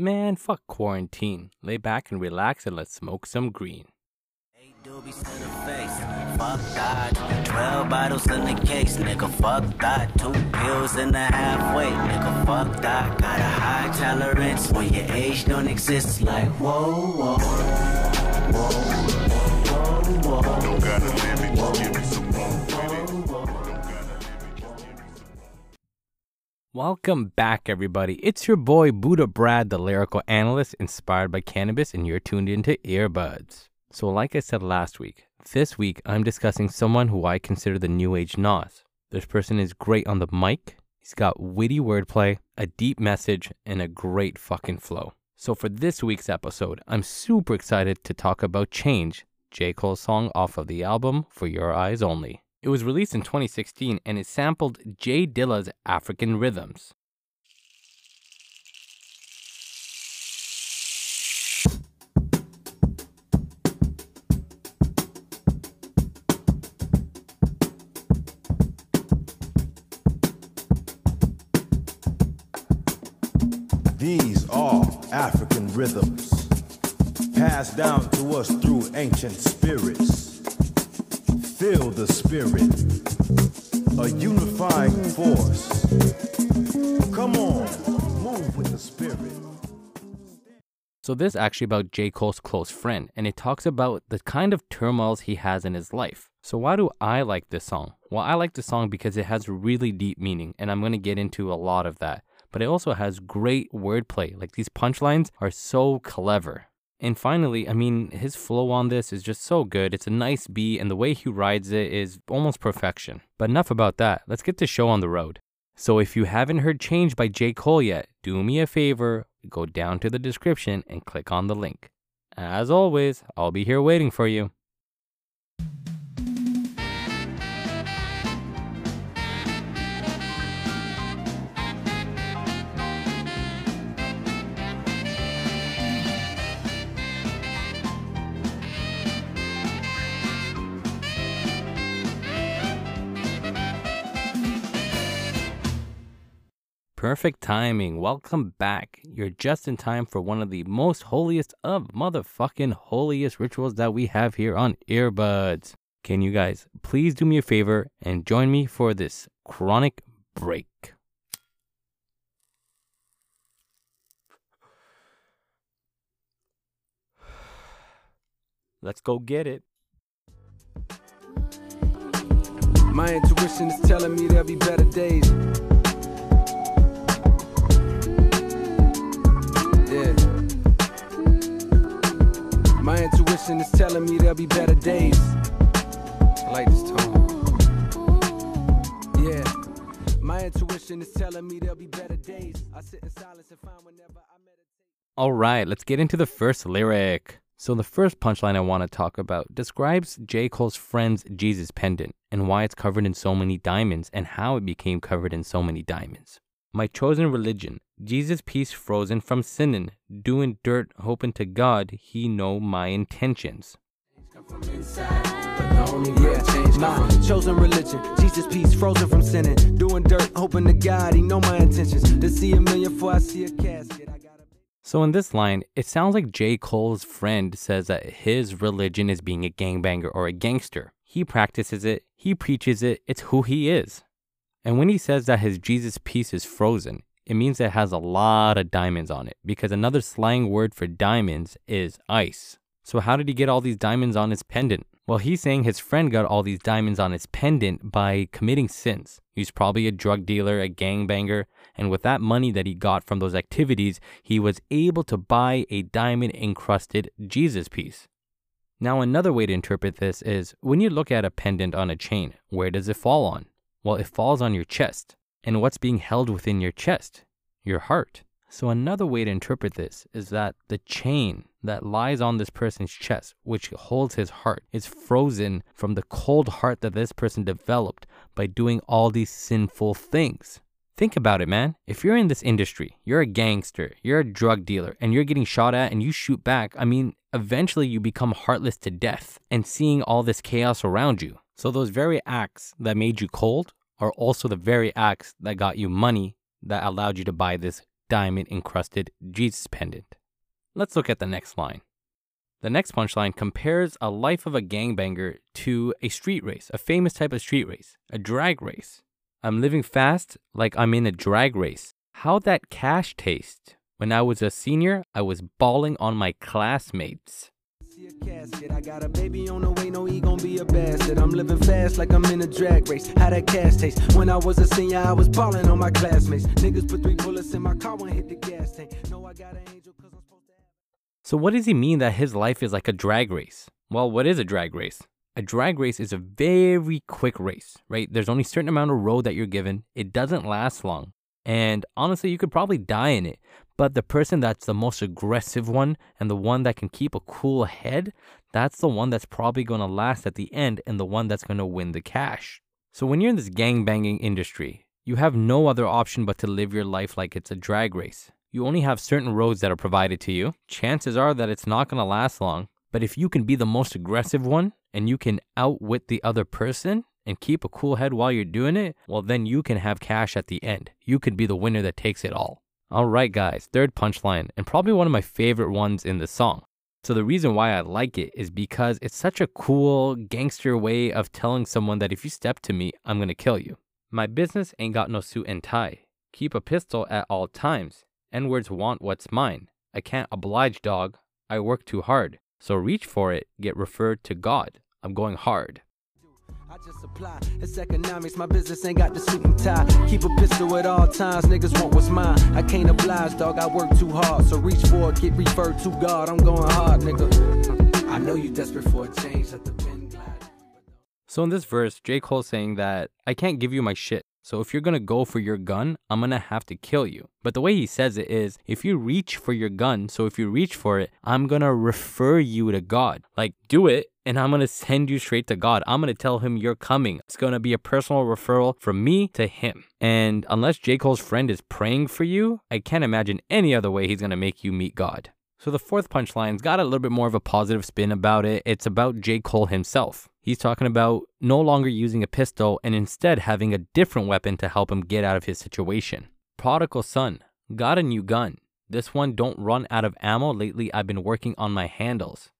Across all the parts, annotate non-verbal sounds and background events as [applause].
Man, fuck quarantine. Lay back and relax and let's smoke some green. Eight doobies in the face, fuck that. Twelve bottles in the case, nigga, fuck that. Two pills in the halfway, nigga, fuck that. Got a high tolerance when your age don't exist. Like whoa, whoa, whoa, whoa, whoa. Don't gotta limit, just give me some Welcome back, everybody. It's your boy Buddha Brad, the lyrical analyst inspired by cannabis, and you're tuned into Earbuds. So, like I said last week, this week I'm discussing someone who I consider the new age Nas. This person is great on the mic, he's got witty wordplay, a deep message, and a great fucking flow. So, for this week's episode, I'm super excited to talk about Change, J. Cole's song off of the album 4 Your Eyez Only. It was released in 2016 and it sampled J Dilla's African rhythms. These are African rhythms passed down to us through ancient spirits. Feel the spirit, a unifying force. Come on, move with the spirit. So this is actually about J. Cole's close friend, and it talks about the kind of turmoils he has in his life. So why do I like this song? Well, I like the song because it has really deep meaning, and I'm gonna get into a lot of that. But it also has great wordplay. Like these punchlines are so clever. And finally, I mean, his flow on this is just so good. It's a nice beat, and the way he rides it is almost perfection. But enough about that. Let's get the show on the road. So if you haven't heard Change by J. Cole yet, do me a favor, go down to the description and click on the link. As always, I'll be here waiting for you. Perfect timing. Welcome back. You're just in time for one of the most holiest of motherfucking holiest rituals that we have here on Earbuds. Can you guys please do me a favor and join me for this chronic break? [sighs] Let's go get it. My intuition is telling me there'll be better days. Intuition is telling me there'll be better days. I like this tone. Yeah. My intuition is telling me there'll be better days. I sit in silence and find whenever I meditate. All right, let's get into the first lyric. So, the first punchline I want to talk about describes J. Cole's friend's Jesus pendant and why it's covered in so many diamonds and how it became covered in so many diamonds. My chosen religion, Jesus' peace frozen from sinning, doing dirt, hoping to God he know my intentions. Yeah, my chosen religion, Jesus peace, frozen from sinning, doing dirt, hoping to God He know my intentions. To see a million before I see a casket, So, in this line, it sounds like J. Cole's friend says that his religion is being a gangbanger or a gangster. He practices it, he preaches it, it's who he is. And when he says that his Jesus piece is frozen, it means it has a lot of diamonds on it because another slang word for diamonds is ice. So, how did he get all these diamonds on his pendant? Well, he's saying his friend got all these diamonds on his pendant by committing sins. He's probably a drug dealer, a gangbanger, and with that money that he got from those activities, he was able to buy a diamond encrusted Jesus piece. Now, another way to interpret this is when you look at a pendant on a chain, where does it fall on? Well, it falls on your chest. And what's being held within your chest? Your heart. So, another way to interpret this is that the chain that lies on this person's chest, which holds his heart, is frozen from the cold heart that this person developed by doing all these sinful things. Think about it, man. If you're in this industry, you're a gangster, you're a drug dealer, and you're getting shot at and you shoot back, I mean, eventually you become heartless to death and seeing all this chaos around you. So, those very acts that made you cold are also the very acts that got you money that allowed you to buy this diamond encrusted Jesus pendant. Let's look at the next line. The next punchline compares a life of a gangbanger to a street race, a famous type of street race, a drag race. I'm living fast like I'm in a drag race. How that cash taste? When I was a senior, I was bawling on my classmates. A casket. I got a baby on the way, no, he be a bastard. I'm living fast like I'm in a drag race. How that cash taste? When I was a senior, I was on my classmates. Niggas put three bullets in my car hit the gas tank. No, I got an angel cause I'm supposed to. So, what does he mean that his life is like a drag race? Well, what is a drag race? A drag race is a very quick race, right? There's only a certain amount of road that you're given. It doesn't last long. And honestly, you could probably die in it. But the person that's the most aggressive one and the one that can keep a cool head, that's the one that's probably going to last at the end and the one that's going to win the cash. So when you're in this gang banging industry, you have no other option but to live your life like it's a drag race. You only have certain roads that are provided to you. Chances are that it's not going to last long. But if you can be the most aggressive one and you can outwit the other person and keep a cool head while you're doing it, well, then you can have cash at the end. You could be the winner that takes it all. All right, guys, third punchline, and probably one of my favorite ones in the song. So, the reason why I like it is because it's such a cool gangster way of telling someone that if you step to me, I'm gonna kill you. My business ain't got no suit and tie. Keep a pistol at all times. N words want what's mine. I can't oblige, dog. I work too hard. So reach for it, get referred to God. I'm going hard. I just supply. It's economics. My business ain't got the suit and tie. Keep a pistol at all times. Niggas want what's mine. I can't oblige, dog. I work too hard. So reach for it, get referred to God. I'm going hard, nigga. I know you desperate for a change. Let the pen glide. So in this verse, J. Cole saying that I can't give you my shit. So if you're gonna go for your gun, I'm gonna have to kill you. But the way he says it is, if you reach for your gun, so if you reach for it, I'm gonna refer you to God. Like, do it, and I'm gonna send you straight to God. I'm gonna tell him you're coming. It's gonna be a personal referral from me to him. And unless J. Cole's friend is praying for you, I can't imagine any other way he's gonna make you meet God. So the fourth punchline's got a little bit more of a positive spin about it. It's about J. Cole himself. He's talking about no longer using a pistol and instead having a different weapon to help him get out of his situation. Prodigal son, got a new gun. This one don't run out of ammo. Lately I've been working on my handles.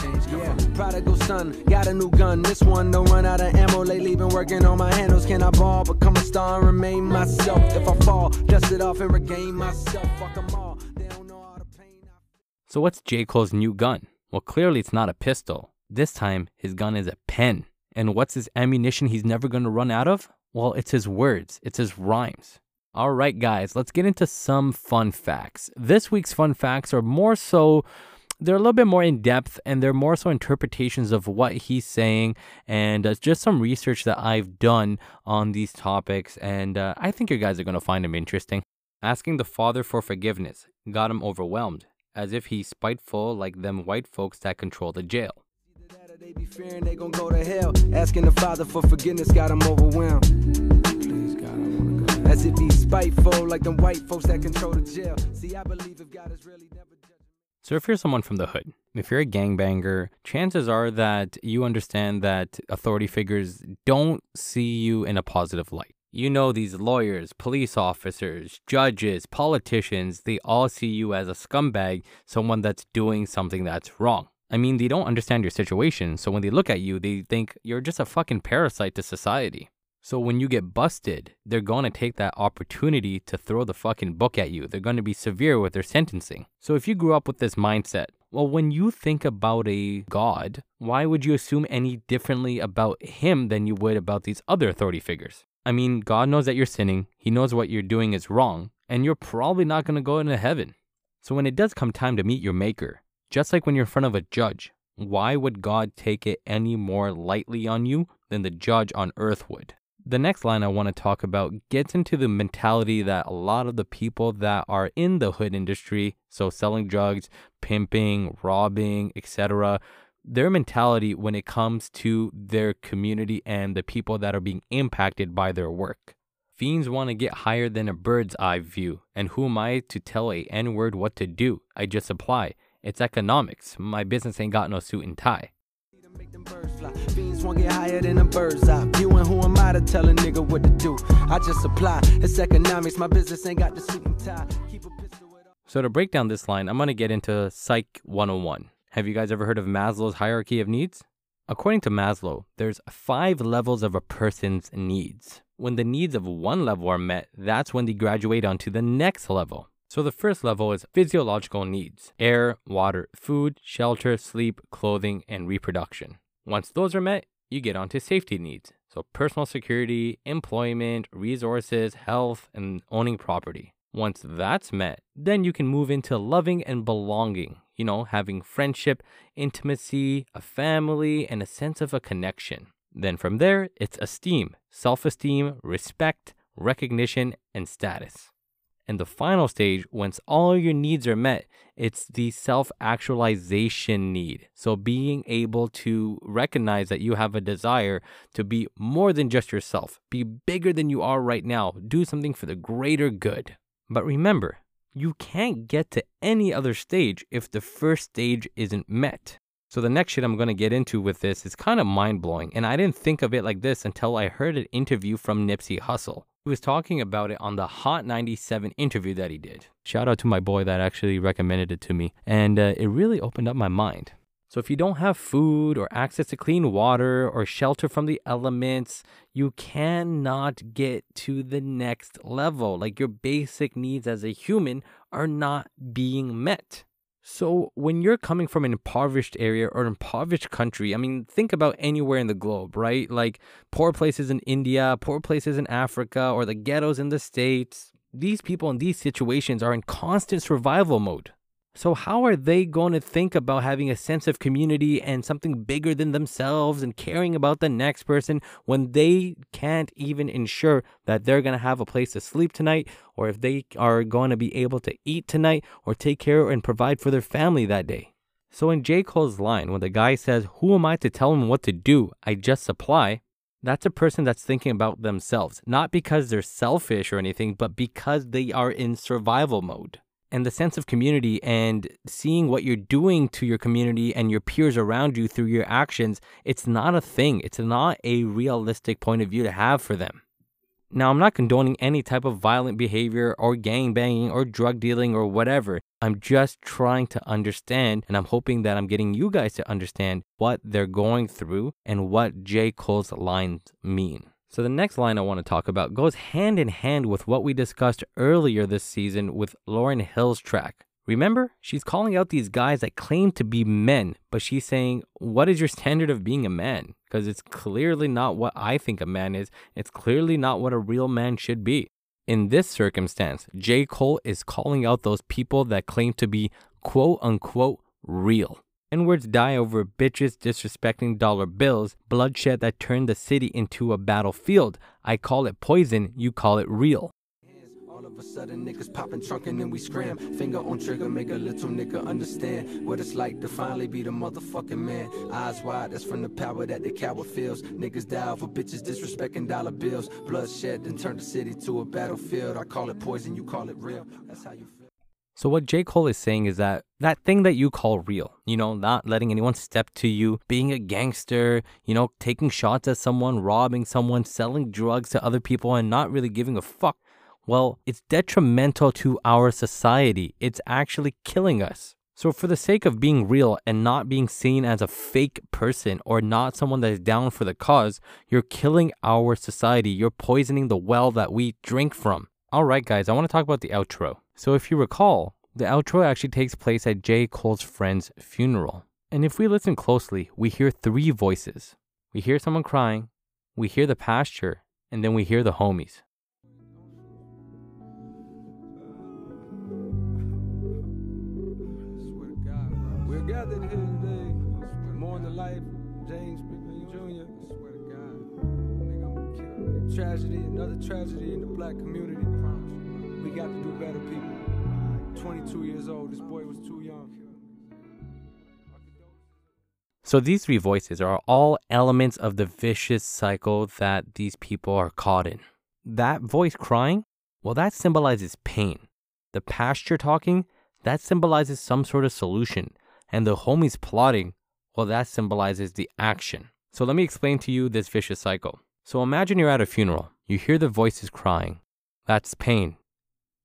Change from prodigal son. Got a new gun. This one don't run out of ammo. Lately been working on my handles. Can I ball, become a star and remain myself? If I fall, dust it off and regain myself. Fuck 'em all. They don't know all the pain I So what's J. Cole's new gun? Well, clearly it's not a pistol. This time his gun is a pen. And what's his ammunition he's never gonna run out of? Well, it's his words, it's his rhymes. All right, guys, let's get into some fun facts. This week's fun facts are more so, they're a little bit more in depth and they're more so interpretations of what he's saying and uh, just some research that I've done on these topics. And uh, I think you guys are going to find them interesting. Asking the father for forgiveness got him overwhelmed, as if he's spiteful like them white folks that control the jail. Either that or they be fearing they gon' go to hell. Asking the Father for forgiveness got them overwhelmed. Please, God, I wanna go. As it be spiteful, like them white folks that control the jail. See, I believe if God is really never judging. So, if you're someone from the hood, if you're a gangbanger, chances are that you understand that authority figures don't see you in a positive light. You know, these lawyers, police officers, judges, politicians, they all see you as a scumbag, someone that's doing something that's wrong. I mean, they don't understand your situation, so when they look at you, they think you're just a fucking parasite to society. So when you get busted, they're going to take that opportunity to throw the fucking book at you. They're going to be severe with their sentencing. So if you grew up with this mindset, well, when you think about a god, why would you assume any differently about him than you would about these other authority figures? I mean, God knows that you're sinning, He knows what you're doing is wrong, and you're probably not going to go into heaven. So when it does come time to meet your Maker, just like when you're in front of a judge, why would God take it any more lightly on you than the judge on earth would? The next line I want to talk about gets into the mentality that a lot of the people that are in the hood industry, so selling drugs, pimping, robbing, etc., their mentality when it comes to their community and the people that are being impacted by their work. Fiends want to get higher than a bird's eye view, and who am I to tell a N word what to do? I just apply. It's economics. My business ain't got no suit and tie. Fiends won't get higher than a bird's eye view. And who am I to tell a nigga what to do? I just supply. It's economics. My business ain't got the suit and tie. So to break down this line, I'm to get into Psych 101. Have you guys ever heard of Maslow's hierarchy of needs? According to Maslow, there's five levels of a person's needs. When the needs of one level are met, that's when they graduate onto the next level. So the first level is physiological needs air, water, food, shelter, sleep, clothing, and reproduction. Once those are met, you get onto safety needs. So personal security, employment, resources, health, and owning property. Once that's met, then you can move into loving and belonging, you know, having friendship, intimacy, a family, and a sense of a connection. Then from there, it's esteem, self esteem, respect, recognition, and status. And the final stage, once all your needs are met, it's the self actualization need. So being able to recognize that you have a desire to be more than just yourself, be bigger than you are right now, do something for the greater good. But remember, you can't get to any other stage if the first stage isn't met. So the next shit I'm going to get into with this is kind of mind blowing, and I didn't think of it like this until I heard an interview from Nipsey Hussle. He was talking about it on the Hot 97 interview that he did. Shout out to my boy that actually recommended it to me, and uh, it really opened up my mind. So if you don't have food or access to clean water or shelter from the elements, you cannot get to the next level. Like your basic needs as a human are not being met. So when you're coming from an impoverished area or impoverished country, I mean, think about anywhere in the globe, right? Like poor places in India, poor places in Africa, or the ghettos in the States. These people in these situations are in constant survival mode. So, how are they going to think about having a sense of community and something bigger than themselves and caring about the next person when they can't even ensure that they're going to have a place to sleep tonight or if they are going to be able to eat tonight or take care and provide for their family that day? So, in J. Cole's line, when the guy says, Who am I to tell him what to do? I just supply. That's a person that's thinking about themselves, not because they're selfish or anything, but because they are in survival mode and the sense of community and seeing what you're doing to your community and your peers around you through your actions, it's not a thing. It's not a realistic point of view to have for them. Now, I'm not condoning any type of violent behavior or gang banging or drug dealing or whatever. I'm just trying to understand, and I'm hoping that I'm getting you guys to understand what they're going through and what J. Cole's lines mean. So the next line I want to talk about goes hand in hand with what we discussed earlier this season with Lauryn Hill's track. Remember, she's calling out these guys that claim to be men, but she's saying, What is your standard of being a man? Because it's clearly not what I think a man is. It's clearly not what a real man should be. In this circumstance, J. Cole is calling out those people that claim to be quote unquote real. N words die over bitches disrespecting dollar bills, bloodshed that turned the city into a battlefield. I call it poison, you call it real. All of a sudden, niggas popping trunk and then we scram. Finger on trigger, make a little nigga understand what it's like to finally be the motherfucking man. Eyes wide, that's from the power that the coward feels. Niggas die over bitches disrespecting dollar bills. Bloodshed then turn the city to a battlefield. I call it poison, you call it real. That's how you feel. So what J. Cole is saying is that that thing that you call real, you know, not letting anyone step to you, being a gangster, you know, taking shots at someone, robbing someone, selling drugs to other people and not really giving a fuck. Well, it's detrimental to our society. It's actually killing us. So for the sake of being real and not being seen as a fake person or not someone that is down for the cause, you're killing our society. You're poisoning the well that we drink from. All right, guys, I want to talk about the outro. So, if you recall, the outro actually takes place at J. Cole's friend's funeral. And if we listen closely, we hear three voices. We hear someone crying, we hear the pasture, and then we hear the homies. Tragedy, another tragedy in the black community. Got to do better, people. 22 years old. This boy was too young. So, these three voices are all elements of the vicious cycle that these people are caught in. That voice crying, well, that symbolizes pain. The pasture talking, that symbolizes some sort of solution. And the homies plotting, Well, that symbolizes the action. So let me explain to you this vicious cycle. So imagine you're at a funeral. You hear the voices crying. That's pain.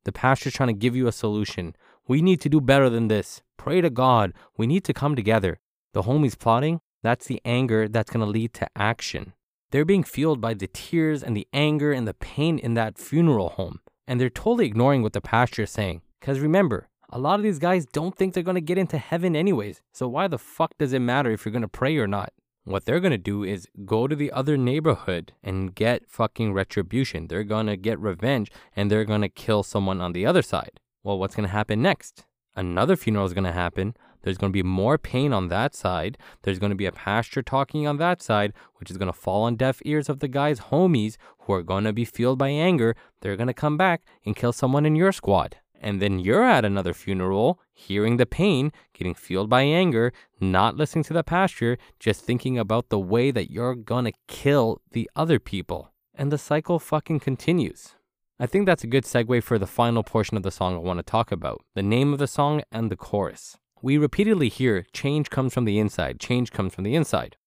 The pastor's trying to give you a solution. We need to do better than this. Pray to God. We need to come together. The homie's plotting. That's the anger that's going to lead to action. They're being fueled by the tears and the anger and the pain in that funeral home. And they're totally ignoring what the pastor is saying. Because remember, a lot of these guys don't think they're going to get into heaven anyways. So why the fuck does it matter if you're going to pray or not? What they're going to do is go to the other neighborhood and get fucking retribution. They're going to get revenge and they're going to kill someone on the other side. Well, what's going to happen next? Another funeral is going to happen. There's going to be more pain on that side. There's going to be a pastor talking on that side, which is going to fall on deaf ears of the guy's homies who are going to be fueled by anger. They're going to come back and kill someone in your squad. And then you're at another funeral, hearing the pain, getting fueled by anger, not listening to the pastor, just thinking about the way that you're gonna kill the other people. And the cycle fucking continues. I think that's a good segue for the final portion of the song I wanna talk about the name of the song and the chorus. We repeatedly hear change comes from the inside, change comes from the inside.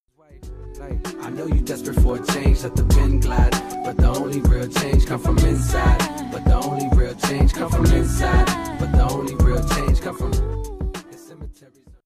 I know you desperate for a change, let the pen glide. But the only real change come from inside. But the only real change come from inside. But the only real change come from.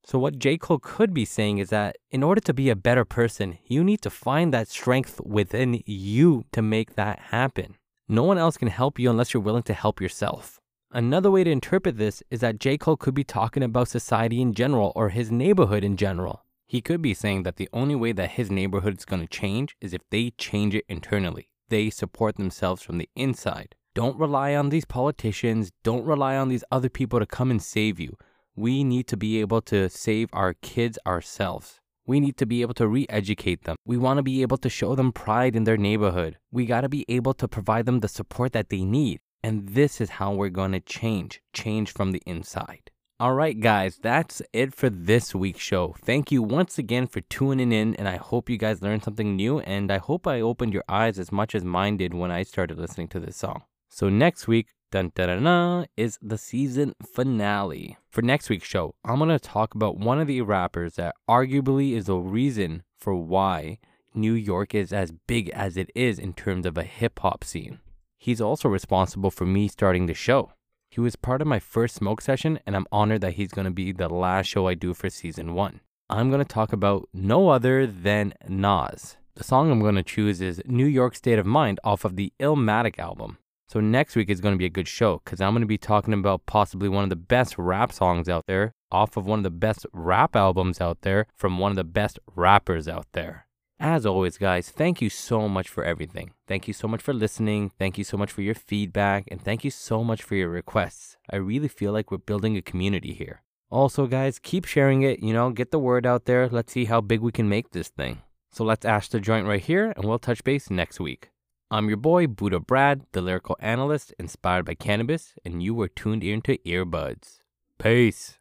So, what J. Cole could be saying is that in order to be a better person, you need to find that strength within you to make that happen. No one else can help you unless you're willing to help yourself. Another way to interpret this is that J. Cole could be talking about society in general or his neighborhood in general. He could be saying that the only way that his neighborhood is going to change is if they change it internally. They support themselves from the inside. Don't rely on these politicians. Don't rely on these other people to come and save you. We need to be able to save our kids ourselves. We need to be able to re educate them. We want to be able to show them pride in their neighborhood. We got to be able to provide them the support that they need. And this is how we're going to change change from the inside. All right, guys, that's it for this week's show. Thank you once again for tuning in, and I hope you guys learned something new. And I hope I opened your eyes as much as mine did when I started listening to this song. So, next week, dun dun dun, dun is the season finale. For next week's show, I'm to talk about one of the rappers that arguably is the reason for why New York is as big as it is in terms of a hip hop scene. He's also responsible for me starting the show. He was part of my first smoke session, and I'm honored that he's going to be the last show I do for season one. I'm going to talk about no other than Nas. The song I'm going to choose is New York State of Mind off of the Illmatic album. So next week is going to be a good show because I'm going to be talking about possibly one of the best rap songs out there off of one of the best rap albums out there from one of the best rappers out there. As always, guys, thank you so much for everything. Thank you so much for listening. Thank you so much for your feedback. And thank you so much for your requests. I really feel like we're building a community here. Also, guys, keep sharing it. You know, get the word out there. Let's see how big we can make this thing. So let's ash the joint right here, and we'll touch base next week. I'm your boy, Buddha Brad, the lyrical analyst inspired by cannabis, and you were tuned into Earbuds. Peace.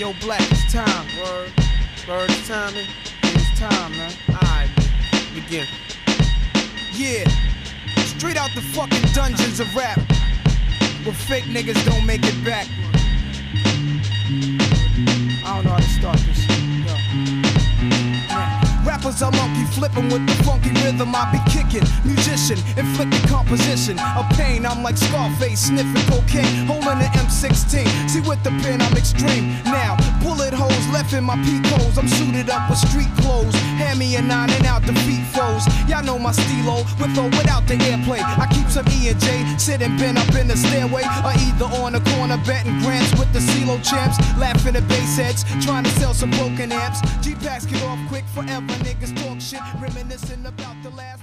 Yo, Black, it's time. Word. Word, it's time. It's time, man. Alright. Begin. Yeah. Straight out the fucking dungeons of rap. Where fake niggas don't make it back. I don't know how to start this are monkey flipping with the funky rhythm I be kicking. Musician, inflicting composition of pain. I'm like Scarface, sniffing cocaine, holding an M16. See with the pen, I'm extreme. Now, bullet holes left in my peak holes. I'm suited up with street clothes. Hand me a nine and out the feet foes. Y'all know my stilo, with or without the airplay. I keep some E and J sitting bent up in the stairway, or either on the corner betting grants with the CeeLo champs, laughing at bass heads, trying to sell some broken amps. G packs get off quick forever, niggas talk shit, reminiscing about the last